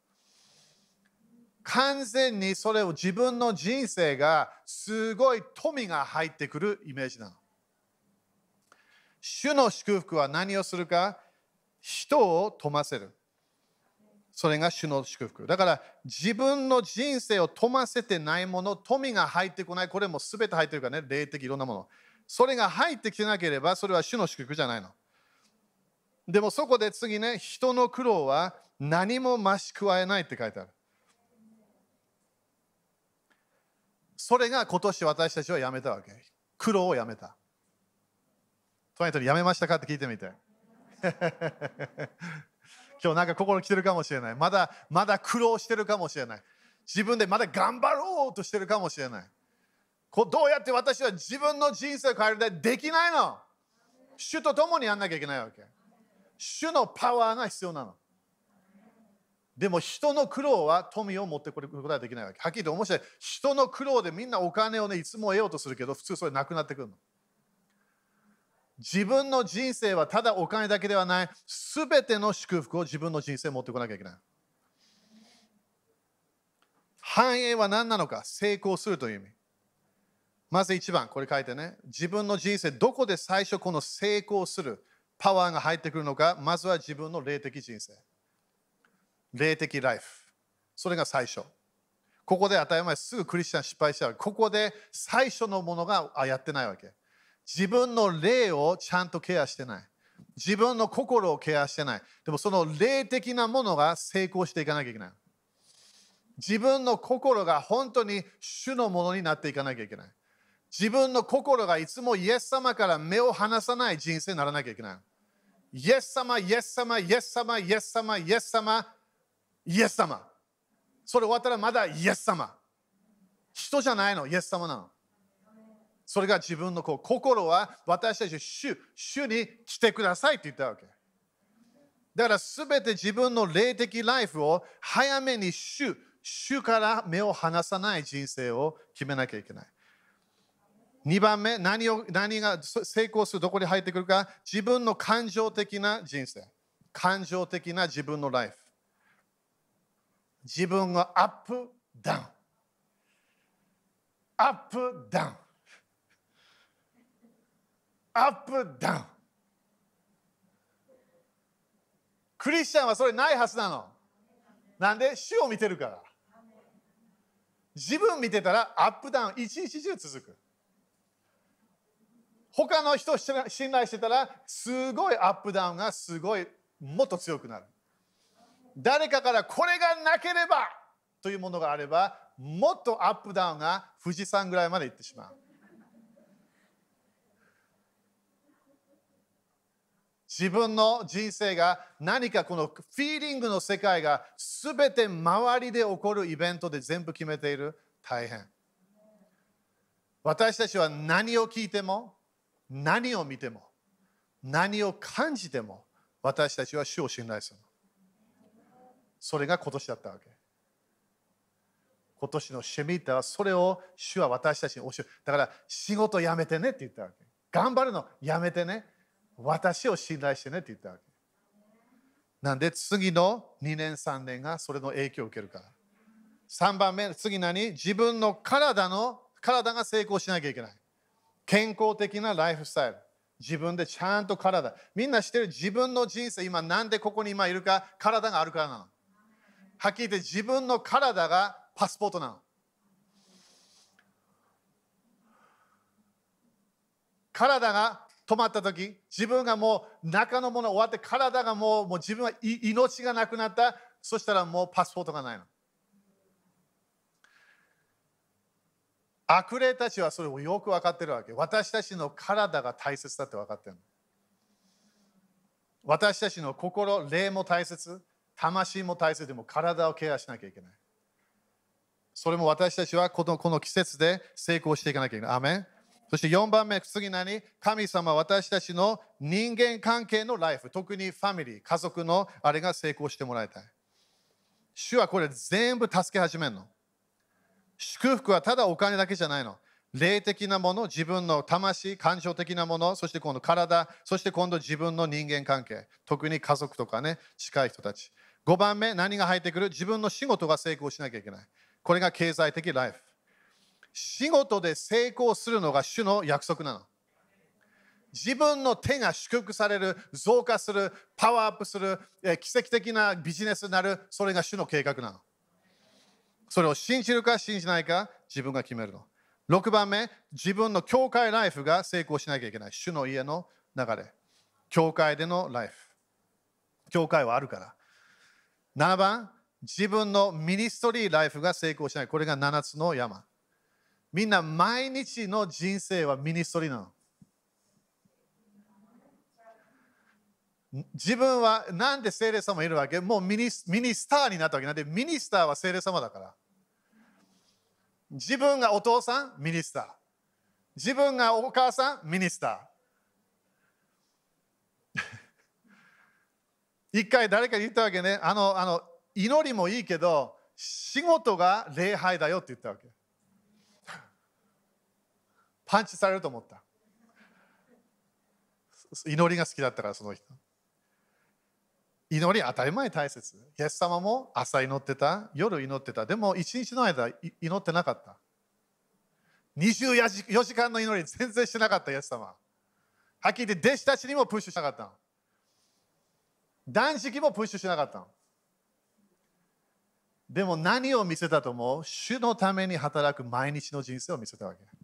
完全にそれを自分の人生がすごい富が入ってくるイメージなの。主の祝福は何をするか？人を富ませる。それが主の祝福。だから自分の人生を富ませてないもの、富が入ってこない、これも全て入ってるからね、霊的いろんなもの。それが入ってきてなければ、それは主の祝福じゃないの。でもそこで次ね、人の苦労は何も増し加えないって書いてある。それが今年私たちはやめたわけ。苦労をやめた。隣人にやめましたかって聞いてみて。今日なんか心来てるかもしれない。まだまだ苦労してるかもしれない。自分でまだ頑張ろうとしてるかもしれない。こどうやって私は自分の人生を変えるでできないの？主と共にやんなきゃいけないわけ。主のパワーが必要なの。でも人の苦労は富を持ってくることはできないわけ。はっきりと面白い。人の苦労でみんなお金をね、いつも得ようとするけど、普通それなくなってくるの。自分の人生はただお金だけではない、すべての祝福を自分の人生に持ってこなきゃいけない。繁栄は何なのか？成功するという意味。まず一番、これ書いてね。自分の人生、どこで最初この成功する？パワーが入ってくるのか、まずは自分の霊的人生。霊的ライフ。それが最初。ここで当たり前すぐクリスチャン失敗しちゃう。ここで最初のものがやってないわけ。自分の霊をちゃんとケアしてない。自分の心をケアしてない。でもその霊的なものが成功していかなきゃいけない。自分の心が本当に主のものになっていかなきゃいけない。自分の心がいつもイエス様から目を離さない人生にならなきゃいけない。イエス様、イエス様、イエス様、イエス様、イエス様、イエス様。それ終わったらまだイエス様。人じゃないの、イエス様なの。それが自分のこう心は私たち主、主に来てくださいって言ったわけ。だからすべて自分の霊的ライフを早めに主、主から目を離さない人生を決めなきゃいけない。2番目何を、何が成功する、どこに入ってくるか、自分の感情的な人生。感情的な自分のライフ。自分がアップ、ダウン。アップ、ダウン。アップ、ダウン。クリスチャンはそれないはずなの。なんで主を見てるから。自分見てたらアップダウン一日中続く。他の人を信頼してたらすごいアップダウンがすごいもっと強くなる。誰かからこれがなければというものがあればもっとアップダウンが富士山ぐらいまで行ってしまう。自分の人生が何かこのフィーリングの世界が全て周りで起こるイベントで全部決めている。大変。私たちは何を聞いても何を見ても何を感じても私たちは主を信頼するそれが今年だったわけ。今年のシェミッタはそれを主は私たちに教えだから仕事辞めてねって言ったわけ。頑張るのやめてね。私を信頼してねって言ったわけ。なんで次の2年3年がそれの影響を受けるから。3番目、次何？自分の体の、体が成功しなきゃいけない。健康的なライフスタイル。自分でちゃんと体。みんな知ってる？自分の人生、今なんでここに今いるか、体があるからなの。はっきり言って自分の体がパスポートなの。体が止まった時自分がもう中のもの終わって体がもうもう自分は命がなくなった。そしたらもうパスポートがないの。悪霊たちはそれをよく分かってるわけ私たちの体が大切だって分かってる私たちの心霊も大切。魂も大切。でも体をケアしなきゃいけない。それも私たちはこのこの季節で成功していかなきゃいけない。アメン。そして4番目、次何？神様、私たちの人間関係のライフ、特にファミリー、家族のあれが成功してもらいたい。主はこれ全部助け始めるの。祝福はただお金だけじゃないの。霊的なもの、自分の魂、感情的なもの、そして今度体、そして今度自分の人間関係、特に家族とかね、近い人たち。5番目、何が入ってくる？自分の仕事が成功しなきゃいけない。これが経済的ライフ。仕事で成功するのが主の約束なの。自分の手が祝福される、増加する、パワーアップする、奇跡的なビジネスになる、それが主の計画なの。それを信じるか信じないか自分が決めるの。6番目、自分の教会ライフが成功しなきゃいけない。主の家の流れ。教会でのライフ。教会はあるから。7番、自分のミニストリーライフが成功しない。これが7つの山。みんな毎日の人生はミニストリーなの。自分はなんで聖霊様いるわけ？もうミニ minister になったわけなんで minister は聖霊様だから。自分がお父さん、 minister。自分がお母さん、 minister。一回誰か言ったわけね。あの、あの祈りもいいけど、仕事が礼拝だよって言ったわけ。パンチされると思った。祈りが好きだったから、その人。祈り当たり前大切。イエス様も朝祈ってた、夜祈ってた。でも一日の間祈ってなかった。24時間の祈り全然してなかった、イエス様。はっきり言って弟子たちにもプッシュしなかった。断食もプッシュしなかった。でも何を見せたと思う主のために働く毎日の人生を見せたわけ。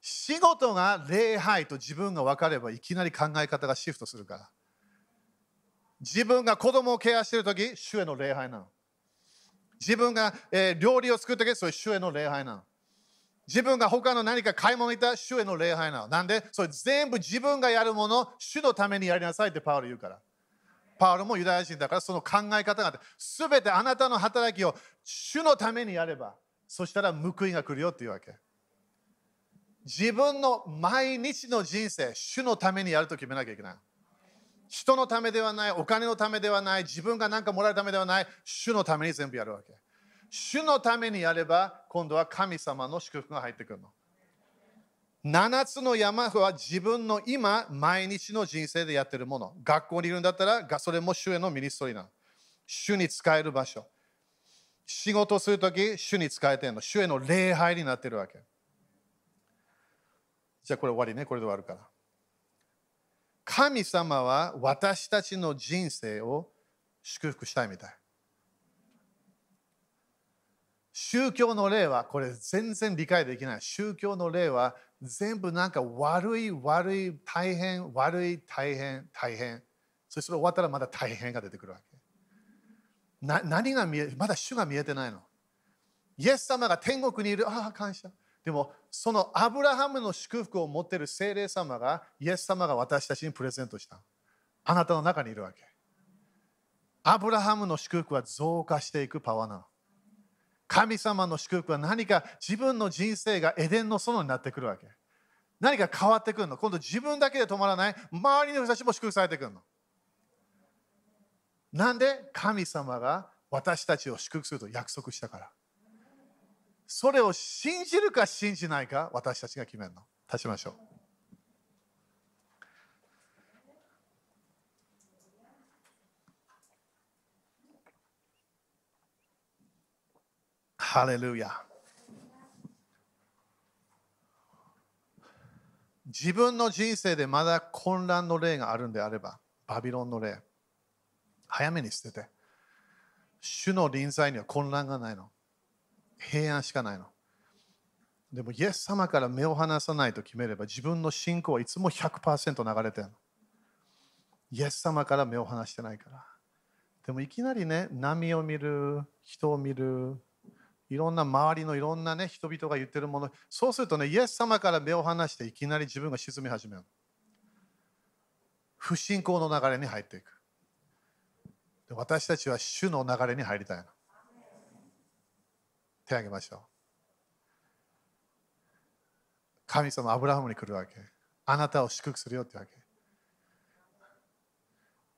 仕事が礼拝と自分が分かればいきなり考え方がシフトするから。自分が子供をケアしてるとき、主への礼拝なの。自分が、えー料理を作ったけど、それ主への礼拝なの。自分が他の何か買い物に行った主への礼拝なの。なんで、それ全部自分がやるもの、主のためにやりなさいってパウロ言うから。パウロもユダヤ人だからその考え方があって、すべてあなたの働きを主のためにやれば、そしたら報いが来るよっていうわけ。自分の毎日の人生、主のためにやると決めなきゃいけない。人のためではない、お金のためではない、自分が何かもらうためではない、主のために全部やるわけ。主のためにやれば、今度は神様の祝福が入ってくるの。7つの山は自分の今、毎日の人生でやってるもの。学校にいるんだったら、それも主へのミニストリーなの。主に使える場所。仕事するとき、主に使えてるの。主への礼拝になってるわけ。じゃあこれ終わりね。これで終わるから。神様は私たちの人生を祝福したいみたい。宗教の例はこれ全然理解できない。宗教の例は全部なんか悪い悪い大変悪い大変大変。そして終わったらまだ大変が出てくるわけ。な何が見えまだ主が見えてないの。イエス様が天国にいる。ああ、感謝。でもそのアブラハムの祝福を持っている精霊様がイエス様が私たちにプレゼントした。あなたの中にいるわけ。アブラハムの祝福は増加していくパワーなの。神様の祝福は何か自分の人生がエデンの園になってくるわけ。何か変わってくるの。今度自分だけで止まらない。周りの人たちも祝福されてくるの。なんで神様が私たちを祝福すると約束したから。それを信じるか信じないか私たちが決めるの。立ちましょう。ハレルヤ。自分の人生でまだ混乱の例があるんであれば、バビロンの例、早めに捨てて、主の臨在には混乱がないの。平安しかないの。でも、イエス様から目を離さないと決めれば、自分の信仰はいつも100%流れてるの。イエス様から目を離してないから。でも、いきなりね、波を見る、人を見る、いろんな周りのいろんなね、人々が言ってるもの、そうするとね、イエス様から目を離していきなり自分が沈み始める。不信仰の流れに入っていく。私たちは主の流れに入りたいの。手を挙げましょう。神様、アブラハムに来るわけ。あなたを祝福するよってわけ。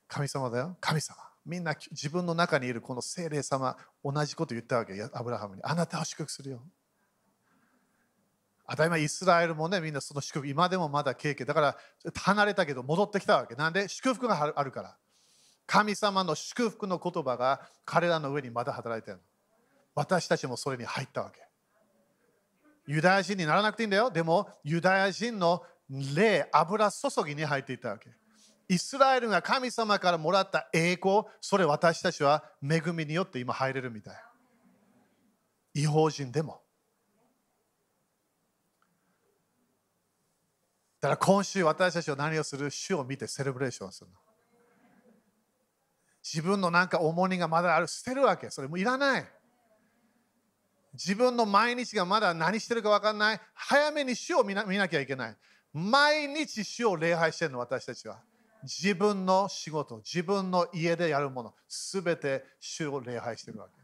神様だよ。神様。みんな自分の中にいるこの精霊様、同じこと言ったわけ。アブラハムに。あなたを祝福するよ。当たり前、イスラエルもね、みんなその祝福、今でもまだ経験。だから離れたけど戻ってきたわけ。なんで？祝福があるから。神様の祝福の言葉が彼らの上にまだ働いてる私たちもそれに入ったわけ。ユダヤ人にならなくていいんだよ。でも、ユダヤ人の霊、油注ぎに入っていたわけ。イスラエルが神様からもらった栄光、それ私たちは恵みによって今入れるみたい。違法人でも。だから今週私たちは何をする？主を見てセレブレーションするの。自分のなんか重荷がまだある、捨てるわけ。それもいらない。自分の毎日がまだ何してるか分かんない。早めに主を見な見なきゃいけない。毎日主を礼拝してるの、私たちは。自分の仕事、自分の家でやるもの、すべて主を礼拝してるわけ。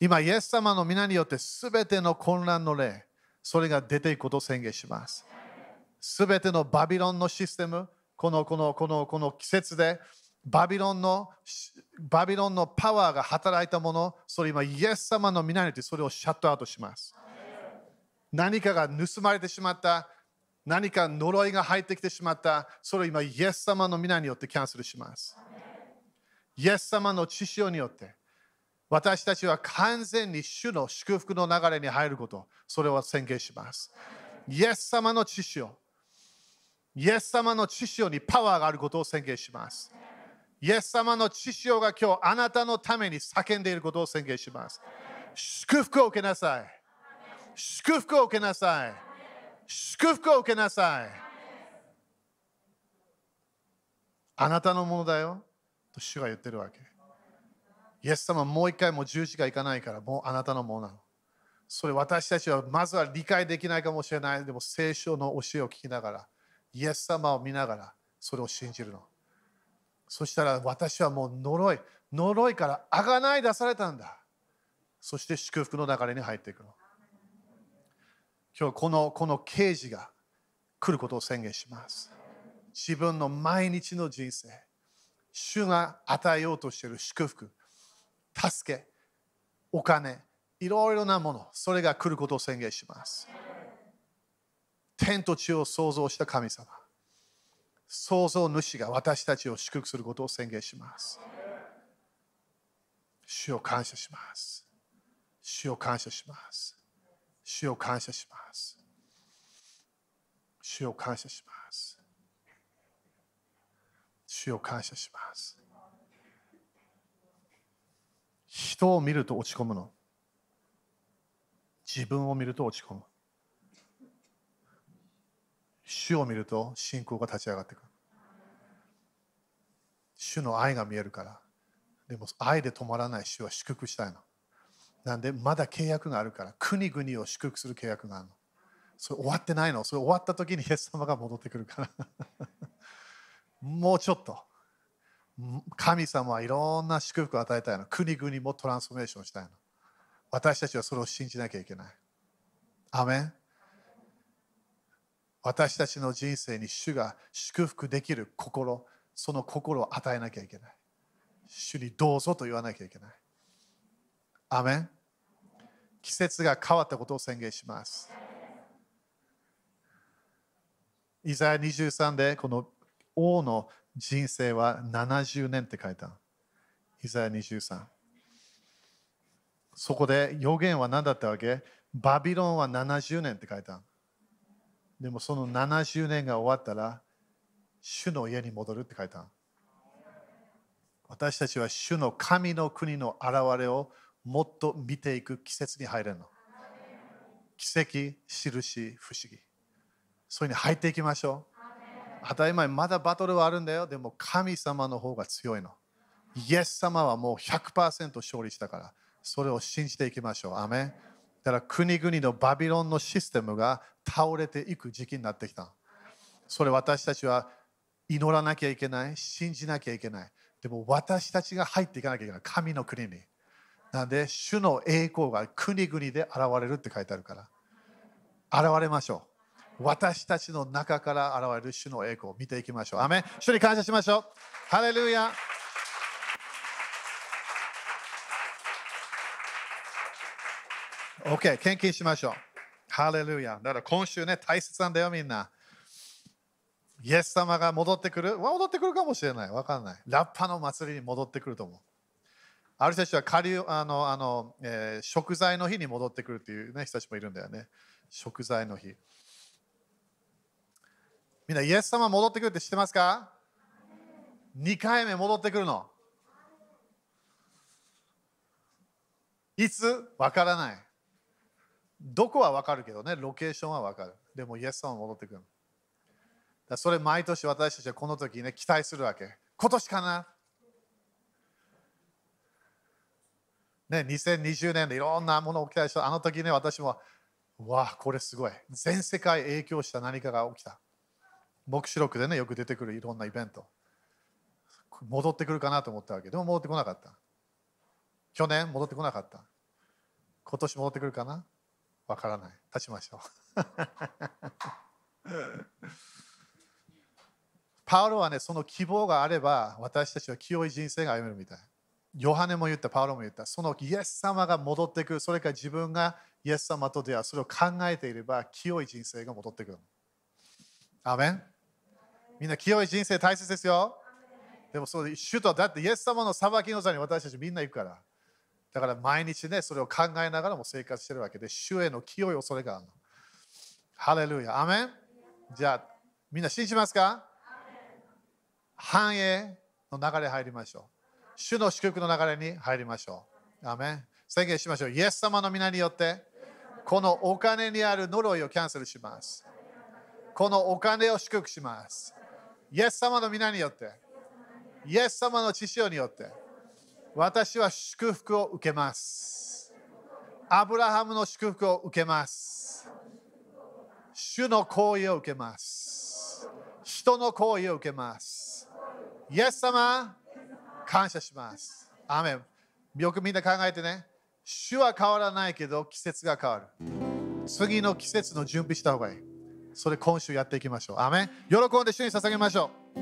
今、イエス様の皆によってすべての混乱の霊、それが出ていくことを宣言します。すべてのバビロンのシステム、このこのこのこの季節でバビロンのバビロンのパワーが働いたもの、それ今、イエス様の御名によってそれをシャットアウトします。何かが盗まれてしまった、何か呪いが入ってきてしまった、それを今、イエス様の御名によってキャンセルします。イエス様の血潮によって、私たちは完全に主の祝福の流れに入ること、それを宣言します。イエス様の血潮イエス様の血潮にパワーがあることを宣言します。イエス様の知識が今日あなたのために叫んでいることを宣言します。祝福を受けなさい。祝福を受けなさい。祝福を受けなさい。あなたのものだよ。と主が言ってるわけ。イエス様もう一回も十字架行かないからもうあなたのものなの。それ私たちはまずは理解できないかもしれない。でも聖書の教えを聞きながら、イエス様を見ながらそれを信じるの。そしたら私はもう呪い、呪いからあがない出されたんだ。そして祝福の流れに入っていくの。今日このこの刑事が来ることを宣言します。自分の毎日の人生、主が与えようとしている祝福、助け、お金、いろいろなもの、それが来ることを宣言します。天と地を創造した神様、創造主が私たちを祝福することを宣言します。主を感謝します。主を感謝します。主を感謝します。主を感謝します。主を感謝します。人を見ると落ち込むの。自分を見ると落ち込む。主を見ると信仰が立ち上がってくる。主の愛が見えるから。でも愛で止まらない主は祝福したいの。なんでまだ契約があるから国々を祝福する契約があるの。それ終わってないの。それ終わった時にイエス様が戻ってくるから もうちょっと。神様はいろんな祝福を与えたいの。国々もトランスフォーメーションしたいの。私たちはそれを信じなきゃいけない。アメン私たちの人生に主が祝福できる心、その心を与えなきゃいけない。主にどうぞと言わなきゃいけない。アメン季節が変わったことを宣言します。イザヤ23でこの王の人生は70年って書いた。イザヤ23。そこで予言は何だったわけ？バビロンは70年って書いた。でもその70年が終わったら、主の家に戻るって書いた。私たちは主の神の国の現れをもっと見ていく季節に入れるの。奇跡、印、不思議。それに入っていきましょう。当たり前、まだバトルはあるんだよ。でも神様の方が強いの。イエス様はもう100%勝利したから、それを信じていきましょう。アメだから国々のバビロンのシステムが倒れていく時期になってきた。それ私たちは祈らなきゃいけない、信じなきゃいけない。でも私たちが入っていかなきゃいけない。神の国に。なんで、主の栄光が国々で現れるって書いてあるから。現れましょう。私たちの中から現れる主の栄光を見ていきましょう。アメン主に感謝しましょう。ハレルヤ OK、献金しましょう。ハレルヤだから今週ね、大切なんだよ、みんな。イエス様が戻ってくる？戻ってくるかもしれない。わかんない。ラッパの祭りに戻ってくると思う。ある人たちは下あのあの、えー、食材の日に戻ってくるっていう、ね、人たちもいるんだよね。食材の日。みんな、イエス様戻ってくるって知ってますか ?2 回目戻ってくるの。いつ？わからない。どこはわかるけどね、ロケーションはわかる。でも、イエス様戻ってくる。だそれ毎年私たちはこの時ね期待するわけ。今年かな？ね2020年でいろんなものを期待した。あの時ね私もわあこれすごい。全世界影響した何かが起きた。黙示録でねよく出てくるいろんなイベント。戻ってくるかなと思ったわけ。でも戻ってこなかった。去年戻ってこなかった。今年戻ってくるかな？わからない立ちましょう パウロはね、その希望があれば、私たちは清い人生が歩めるみたい。ヨハネも言った、パウロも言った、そのイエス様が戻ってくる、それから自分がイエス様と出会う、それを考えていれば、清い人生が戻ってくる。アメンみんな清い人生大切ですよ。でもそう、主とだってイエス様の裁きの座に私たちみんな行くから。だから毎日ね、それを考えながらも生活してるわけで、主への清い恐れがあるの。ハレルヤ。アメン？じゃあ、みんな信じますか？繁栄の流れ入りましょう。主の祝福の流れに入りましょう。アメン？宣言しましょう。イエス様の皆によって、このお金にある呪いをキャンセルします。このお金を祝福します。イエス様の皆によって、イエス様の血潮によって、私は祝福を受けます。アブラハムの祝福を受けます。主の行為を受けます。人の行為を受けます。イエス様、感謝します。アメンよくみんな考えてね。主は変わらないけど季節が変わる。次の季節の準備した方がいい。それ今週やっていきましょう。アメン喜んで主に捧げましょう。